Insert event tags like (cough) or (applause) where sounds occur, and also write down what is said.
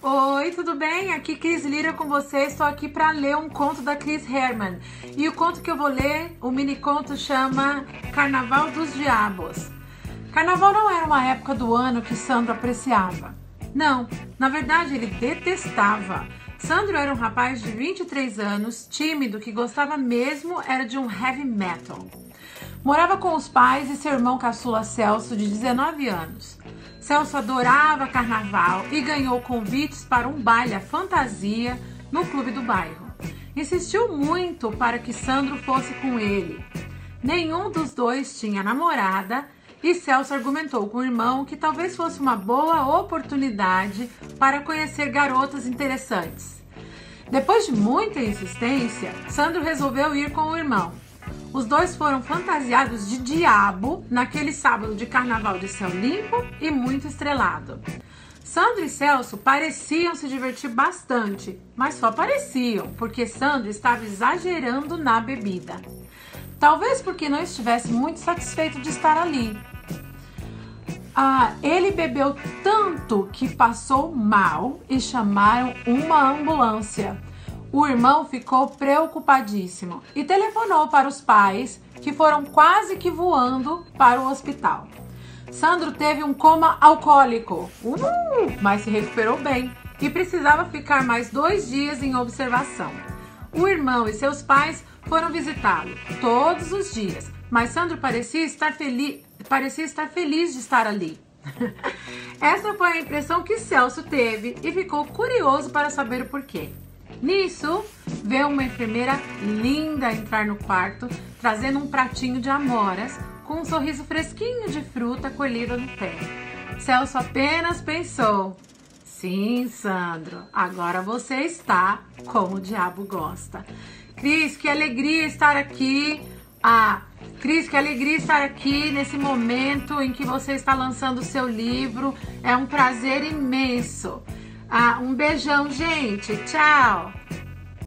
Oi, tudo bem? Aqui Cris Lira com você. Estou aqui para ler um conto da Chris Herman. E o conto que eu vou ler, o mini conto chama Carnaval dos Diabos. Carnaval não era uma época do ano que Sandro apreciava. Não, na verdade ele detestava. Sandro era um rapaz de 23 anos, tímido, que gostava mesmo era de um heavy metal. Morava com os pais e seu irmão caçula Celso, de 19 anos. Celso adorava carnaval e ganhou convites para um baile à fantasia no clube do bairro. Insistiu muito para que Sandro fosse com ele. Nenhum dos dois tinha namorada e Celso argumentou com o irmão que talvez fosse uma boa oportunidade para conhecer garotas interessantes. Depois de muita insistência, Sandro resolveu ir com o irmão. Os dois foram fantasiados de diabo naquele sábado de carnaval de céu limpo e muito estrelado. Sandro e Celso pareciam se divertir bastante, mas só pareciam, porque Sandro estava exagerando na bebida. Talvez porque não estivesse muito satisfeito de estar ali. Ah, ele bebeu tanto que passou mal e chamaram uma ambulância. O irmão ficou preocupadíssimo e telefonou para os pais, que foram quase que voando para o hospital. Sandro teve um coma alcoólico, uh, mas se recuperou bem e precisava ficar mais dois dias em observação. O irmão e seus pais foram visitá-lo todos os dias, mas Sandro parecia estar, feliz, parecia estar feliz de estar ali. (laughs) Essa foi a impressão que Celso teve e ficou curioso para saber o porquê. Nisso, vê uma enfermeira linda entrar no quarto, trazendo um pratinho de amoras com um sorriso fresquinho de fruta colhida no pé. Celso apenas pensou: Sim, Sandro, agora você está como o diabo gosta. Cris, que alegria estar aqui. Ah, Cris, que alegria estar aqui nesse momento em que você está lançando o seu livro. É um prazer imenso. Ah, um beijão, gente. Tchau.